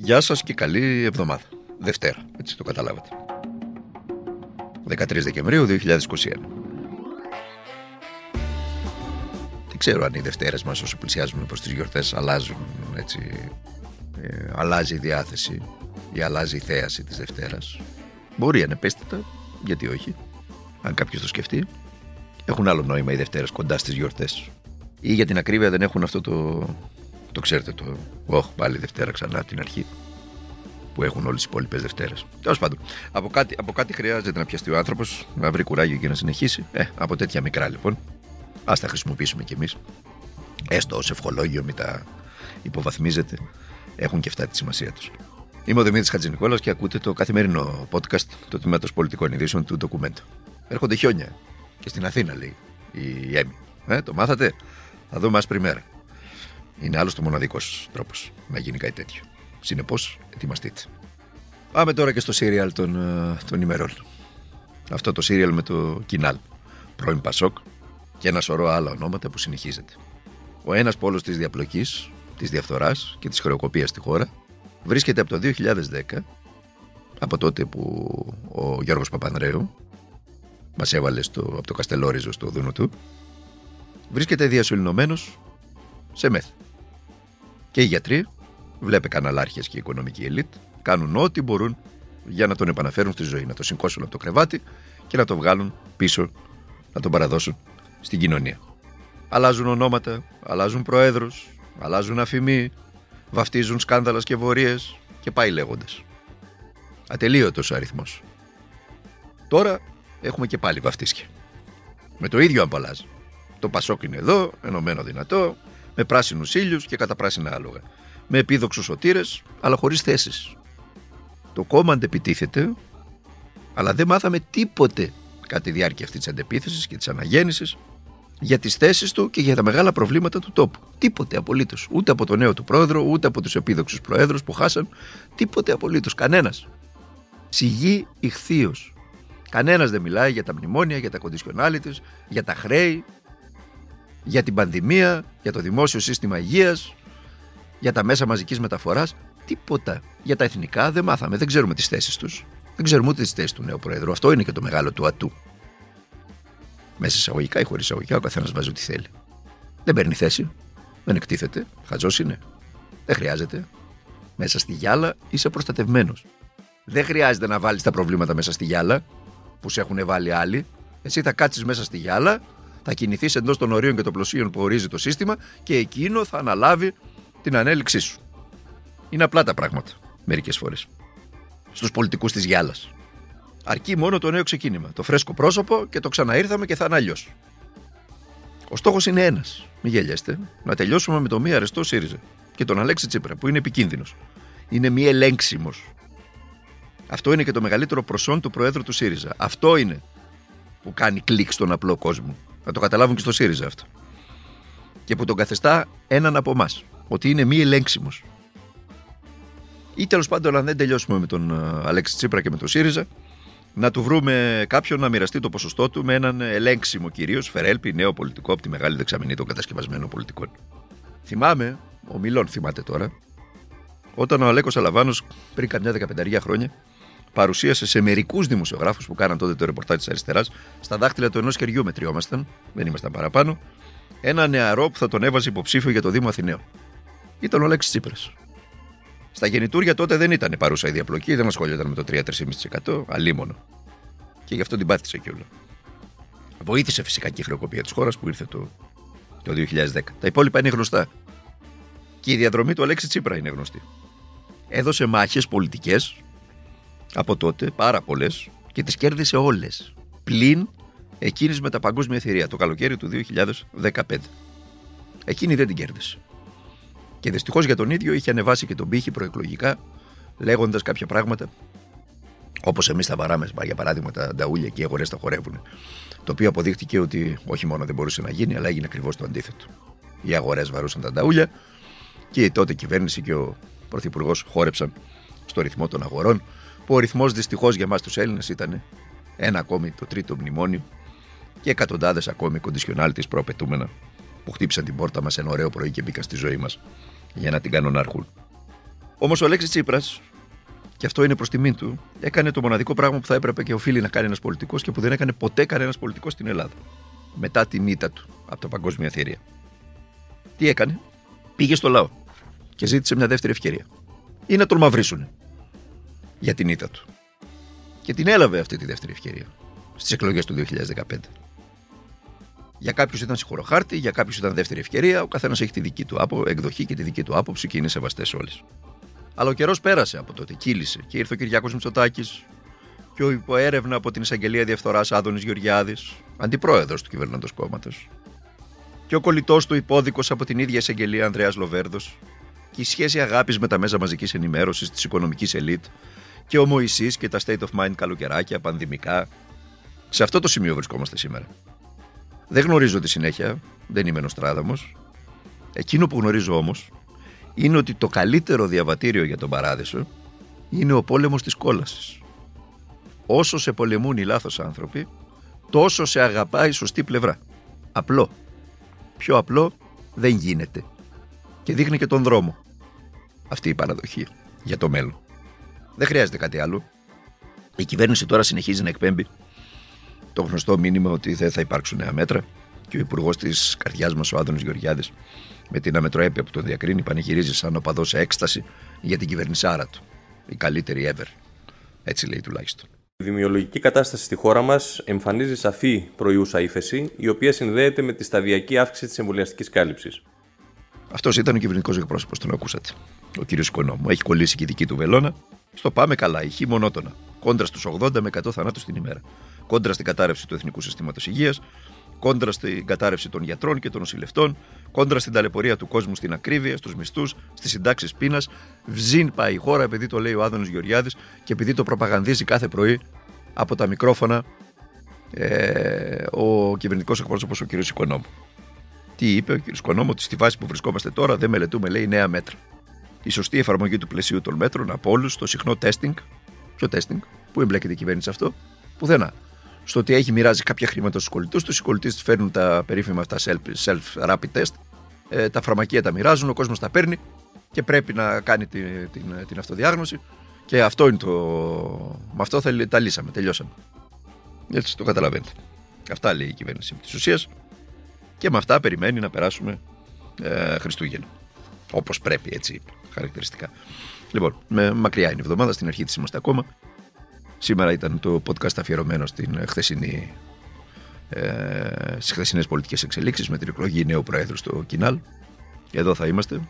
Γεια σας και καλή εβδομάδα. Δευτέρα, έτσι το καταλάβατε. 13 Δεκεμβρίου 2021. Δεν ξέρω αν οι Δευτέρες μας όσο πλησιάζουμε προς τις γιορτές αλλάζουν έτσι, ε, αλλάζει η διάθεση ή αλλάζει η θέαση της Δευτέρας. Μπορεί ανεπαίσθητα, γιατί όχι, αν κάποιος το σκεφτεί. Έχουν άλλο νόημα οι Δευτέρες κοντά στις γιορτές. Ή για την ακρίβεια δεν έχουν αυτό το, το ξέρετε το. Όχι, πάλι Δευτέρα ξανά από την αρχή. Που έχουν όλες τις υπόλοιπες Δευτέρες. Τέλος πάντων, από κάτι, από κάτι χρειάζεται να πιαστεί ο άνθρωπος, να βρει κουράγιο και να συνεχίσει. Ε, από τέτοια μικρά λοιπόν. Α τα χρησιμοποιήσουμε κι εμείς. Έστω ως ευχολόγιο, μην τα υποβαθμίζετε. Έχουν και αυτά τη σημασία τους. Είμαι ο Δημήτρης Χατζηνικόλας και ακούτε το καθημερινό podcast του Τμήματος Πολιτικών Ειδήσεων του Ντοκουμέντου. Έρχονται χιόνια. Και στην Αθήνα, λέει η Έμι. Ε, το μάθατε; Θα δούμε άσπρη μέρα. Είναι άλλος το μοναδικός τρόπος να γίνει κάτι τέτοιο. Συνεπώς, ετοιμαστείτε. Πάμε τώρα και στο σύριαλ των, ε, των ημερών. Αυτό το σύριαλ με το Κινάλ. Πρώην Πασόκ και ένα σωρό άλλα ονόματα που συνεχίζεται. Ο ένας πόλος της διαπλοκής, της διαφθοράς και της χρεοκοπίας στη χώρα βρίσκεται από το 2010, από τότε που ο Γιώργος Παπανδρέου μας έβαλε στο, από το Καστελόριζο στο δούνο του, βρίσκεται διασωληνωμένος σε μεθ. Και οι γιατροί, βλέπε καναλάρχε και οικονομική ελίτ, κάνουν ό,τι μπορούν για να τον επαναφέρουν στη ζωή, να τον συγκόσουν από το κρεβάτι και να τον βγάλουν πίσω, να τον παραδώσουν στην κοινωνία. Αλλάζουν ονόματα, αλλάζουν προέδρους, αλλάζουν αφημί, βαφτίζουν σκάνδαλα και βορείες και πάει λέγοντας. Ατελείωτος ο αριθμός. Τώρα έχουμε και πάλι βαφτίσκια. Με το ίδιο αμπαλάζ. Το Πασόκ είναι εδώ, ενωμένο δυνατό, με πράσινους ήλιους και κατά πράσινα άλογα. Με επίδοξους σωτήρες, αλλά χωρίς θέσεις. Το κόμμα αντεπιτίθεται, αλλά δεν μάθαμε τίποτε κατά τη διάρκεια αυτής της αντεπίθεσης και της αναγέννησης για τις θέσεις του και για τα μεγάλα προβλήματα του τόπου. Τίποτε απολύτως. Ούτε από τον νέο του πρόεδρο, ούτε από τους επίδοξους προέδρους που χάσαν. Τίποτε απολύτως. Κανένας. Σιγή ηχθείως. Κανένας δεν μιλάει για τα μνημόνια, για τα conditionalities, για τα χρέη, για την πανδημία, για το δημόσιο σύστημα υγείας, για τα μέσα μαζικής μεταφοράς, τίποτα. Για τα εθνικά δεν μάθαμε, δεν ξέρουμε τις θέσεις τους. Δεν ξέρουμε ούτε τις θέσεις του νέου Πρόεδρου. Αυτό είναι και το μεγάλο του ατού. Μέσα εισαγωγικά ή χωρίς εισαγωγικά, ο καθένας βάζει ό,τι θέλει. Δεν παίρνει θέση. Δεν εκτίθεται. Χαζός είναι. Δεν χρειάζεται. Μέσα στη γυάλα είσαι προστατευμένος. Δεν χρειάζεται να βάλεις τα προβλήματα μέσα στη γυάλα που σε έχουν βάλει άλλοι. Εσύ θα κάτσεις μέσα στη γυάλα θα κινηθείς εντός των ορίων και των πλωσίων που ορίζει το σύστημα και εκείνο θα αναλάβει την ανέλυξή σου. Είναι απλά τα πράγματα μερικές φορές. Στους πολιτικούς της γυάλας. Αρκεί μόνο το νέο ξεκίνημα, το φρέσκο πρόσωπο και το ξαναήρθαμε και θα είναι αλλιώς. Ο στόχος είναι ένας. Μην γελιέστε. Να τελειώσουμε με το μη αρεστό ΣΥΡΙΖΑ και τον Αλέξη Τσίπρα που είναι επικίνδυνος. Είναι μη ελέγξιμος. Αυτό είναι και το μεγαλύτερο προσόν του Προέδρου του ΣΥΡΙΖΑ. Αυτό είναι που κάνει κλικ στον απλό κόσμο. Να το καταλάβουν και στο ΣΥΡΙΖΑ αυτό. Και που τον καθεστά έναν από εμάς. Ότι είναι μη ελέγξιμος. Ή τέλος πάντων, αν δεν τελειώσουμε με τον ε, Αλέξη Τσίπρα και με τον ΣΥΡΙΖΑ, να του βρούμε κάποιον να μοιραστεί το ποσοστό του με έναν ελέγξιμο κυρίως Φερέλπι, νέο πολιτικό από τη μεγάλη δεξαμενή των κατασκευασμένων πολιτικών. Θυμάμαι, ο Μιλών θυμάται τώρα, όταν ο Αλέκος Αλαβάνος πριν καμιά δεκαπενταριά χρόνια παρουσίασε σε μερικούς δημοσιογράφους που κάναν τότε το ρεπορτάζ της αριστεράς, στα δάχτυλα του ενός χεριού μετριόμασταν, δεν ήμασταν παραπάνω, ένα νεαρό που θα τον έβαζε υποψήφιο για το Δήμο Αθηναίο. Ήταν ο Λέξη Τσίπρας. Στα γεννητούρια τότε δεν ήταν παρούσα η διαπλοκή, δεν ασχολιόταν με το 3-3,5%, αλίμονο. Και γι' αυτό την πάθησε κιόλα. Βοήθησε φυσικά και η χρεοκοπία της χώρας που ήρθε το, το 2010. Τα υπόλοιπα είναι γνωστά. Και η διαδρομή του Αλέξη Τσίπρα είναι γνωστή. Έδωσε μάχες πολιτικές από τότε, πάρα πολλές, και τις κέρδισε όλες. Πλην εκείνης με τα παγκόσμια θηρία το καλοκαίρι του 2015. Εκείνη δεν την κέρδισε. Και δυστυχώς για τον ίδιο είχε ανεβάσει και τον πύχη προεκλογικά, λέγοντας κάποια πράγματα, όπως εμείς τα βαράμε, για παράδειγμα, τα νταούλια και οι αγορές τα χορεύουν. Το οποίο αποδείχτηκε ότι όχι μόνο δεν μπορούσε να γίνει, αλλά έγινε ακριβώς το αντίθετο. Οι αγορές βαρούσαν τα νταούλια και η τότε κυβέρνηση και ο πρωθυπουργός χόρεψαν στο ρυθμό των αγορών που ο ρυθμός δυστυχώς για εμάς τους Έλληνες ήταν ένα ακόμη το τρίτο μνημόνιο και εκατοντάδες ακόμη της προαπαιτούμενα που χτύπησαν την πόρτα μας ένα ωραίο πρωί και μπήκαν στη ζωή μας για να την κάνουν να αρχούν. Όμως ο Αλέξης Τσίπρας, και αυτό είναι προς τιμήν του, έκανε το μοναδικό πράγμα που θα έπρεπε και οφείλει να κάνει ένας πολιτικός και που δεν έκανε ποτέ κανένας πολιτικός στην Ελλάδα. Μετά την ήττα του από τα παγκόσμια θηρία. Τι έκανε, πήγε στο λαό και ζήτησε μια δεύτερη ευκαιρία. Ή να τον μαυρίσουν για την ήττα του. Και την έλαβε αυτή τη δεύτερη ευκαιρία στις εκλογές του 2015. Για κάποιους ήταν συγχωροχάρτη, για κάποιους ήταν δεύτερη ευκαιρία. Ο καθένας έχει τη δική του άπο, εκδοχή και τη δική του άποψη και είναι σεβαστές όλες. Αλλά ο καιρός πέρασε από τότε, κύλησε και ήρθε ο Κυριάκος Μητσοτάκης και ο υποέρευνα από την εισαγγελία διαφθοράς Άδωνης Γεωργιάδης, αντιπρόεδρος του κυβερνώντος κόμματος. Και ο κολλητός του υπόδικος από την ίδια εισαγγελία Ανδρέας Λοβέρδος και η σχέση αγάπης με τα μέσα μαζικής ενημέρωσης της οικονομικής ελίτ και ο Μωησής και τα state of mind καλοκαιράκια, πανδημικά. Σε αυτό το σημείο βρισκόμαστε σήμερα. Δεν γνωρίζω τη συνέχεια, δεν είμαι Νοστράδαμος. Εκείνο που γνωρίζω όμως είναι ότι το καλύτερο διαβατήριο για τον παράδεισο είναι ο πόλεμος της κόλασης. Όσο σε πολεμούν οι λάθος άνθρωποι, τόσο σε αγαπάει η σωστή πλευρά. Απλό. Πιο απλό δεν γίνεται. Και δείχνει και τον δρόμο. Αυτή η παραδοχή για το μέλλον. Δεν χρειάζεται κάτι άλλο. Η κυβέρνηση τώρα συνεχίζει να εκπέμπει το γνωστό μήνυμα ότι δεν θα υπάρξουν νέα μέτρα και ο υπουργός της καρδιάς μας, ο Άδωνο Γεωργιάδης, με την αμετροέπεια που τον διακρίνει, πανηγυρίζει σαν οπαδό σε έκσταση για την κυβερνησάρα του. Η καλύτερη ever. Έτσι λέει τουλάχιστον. Η δημιουργική κατάσταση στη χώρα μας εμφανίζει σαφή προϊούσα ύφεση, η οποία συνδέεται με τη σταδιακή αύξηση της εμβολιαστικής κάλυψης. Αυτός ήταν ο κυβερνητικός εκπρόσωπος, τον ακούσατε. Ο κύριος Οικονόμου. Έχει κολλήσει και η δική του βελόνα. Στο πάμε καλά, ηχεί μονότονα. Κόντρα στους 80 με 100 θανάτους την ημέρα κόντρα στην κατάρρευση του Εθνικού Συστήματος Υγείας, κόντρα στην κατάρρευση των γιατρών και των νοσηλευτών, κόντρα στην ταλαιπωρία του κόσμου στην ακρίβεια, στους μισθούς, στις συντάξεις πείνας. Βζίν πάει η χώρα επειδή το λέει ο Άδωνος Γεωργιάδης και επειδή το προπαγανδίζει κάθε πρωί από τα μικρόφωνα ε, ο κυβερνητικός εκπρόσωπος ο κ. Οικονόμου. Τι είπε ο κ. Οικονόμου, ότι στη βάση που βρισκόμαστε τώρα δεν μελετούμε, λέει, νέα μέτρα. Η σωστή εφαρμογή του πλαισίου των μέτρων από όλους, το συχνό testing. Ποιο testing, πού εμπλέκεται η κυβέρνηση αυτό, πουθενά στο ότι έχει μοιράζει κάποια χρήματα στους κολλητούς τους. Οι κολλητέ τους φέρνουν τα περίφημα αυτά self-rapid test. Ε, τα φαρμακεία τα μοιράζουν, ο κόσμος τα παίρνει και πρέπει να κάνει την, την, την αυτοδιάγνωση. Και αυτό είναι το. Με αυτό θα, τα λύσαμε, τελειώσαμε. Έτσι το καταλαβαίνετε. Αυτά λέει η κυβέρνηση της ουσίας. Και με αυτά περιμένει να περάσουμε ε, Χριστούγεννα. Όπως πρέπει, έτσι χαρακτηριστικά. Λοιπόν, με, μακριά είναι η εβδομάδα, στην αρχή της είμαστε ακόμα. Σήμερα ήταν το podcast αφιερωμένο στην χθεσινή, ε, στις χθεσινές πολιτικές εξελίξεις με την εκλογή νέου Προέδρου στο Κινάλ. Εδώ θα είμαστε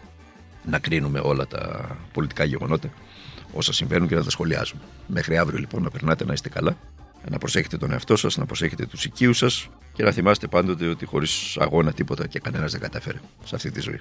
να κρίνουμε όλα τα πολιτικά γεγονότα όσα συμβαίνουν και να τα σχολιάζουμε. Μέχρι αύριο λοιπόν να περνάτε να είστε καλά, να προσέχετε τον εαυτό σας, να προσέχετε τους οικείους σας και να θυμάστε πάντοτε ότι χωρίς αγώνα τίποτα και κανένας δεν καταφέρει σε αυτή τη ζωή.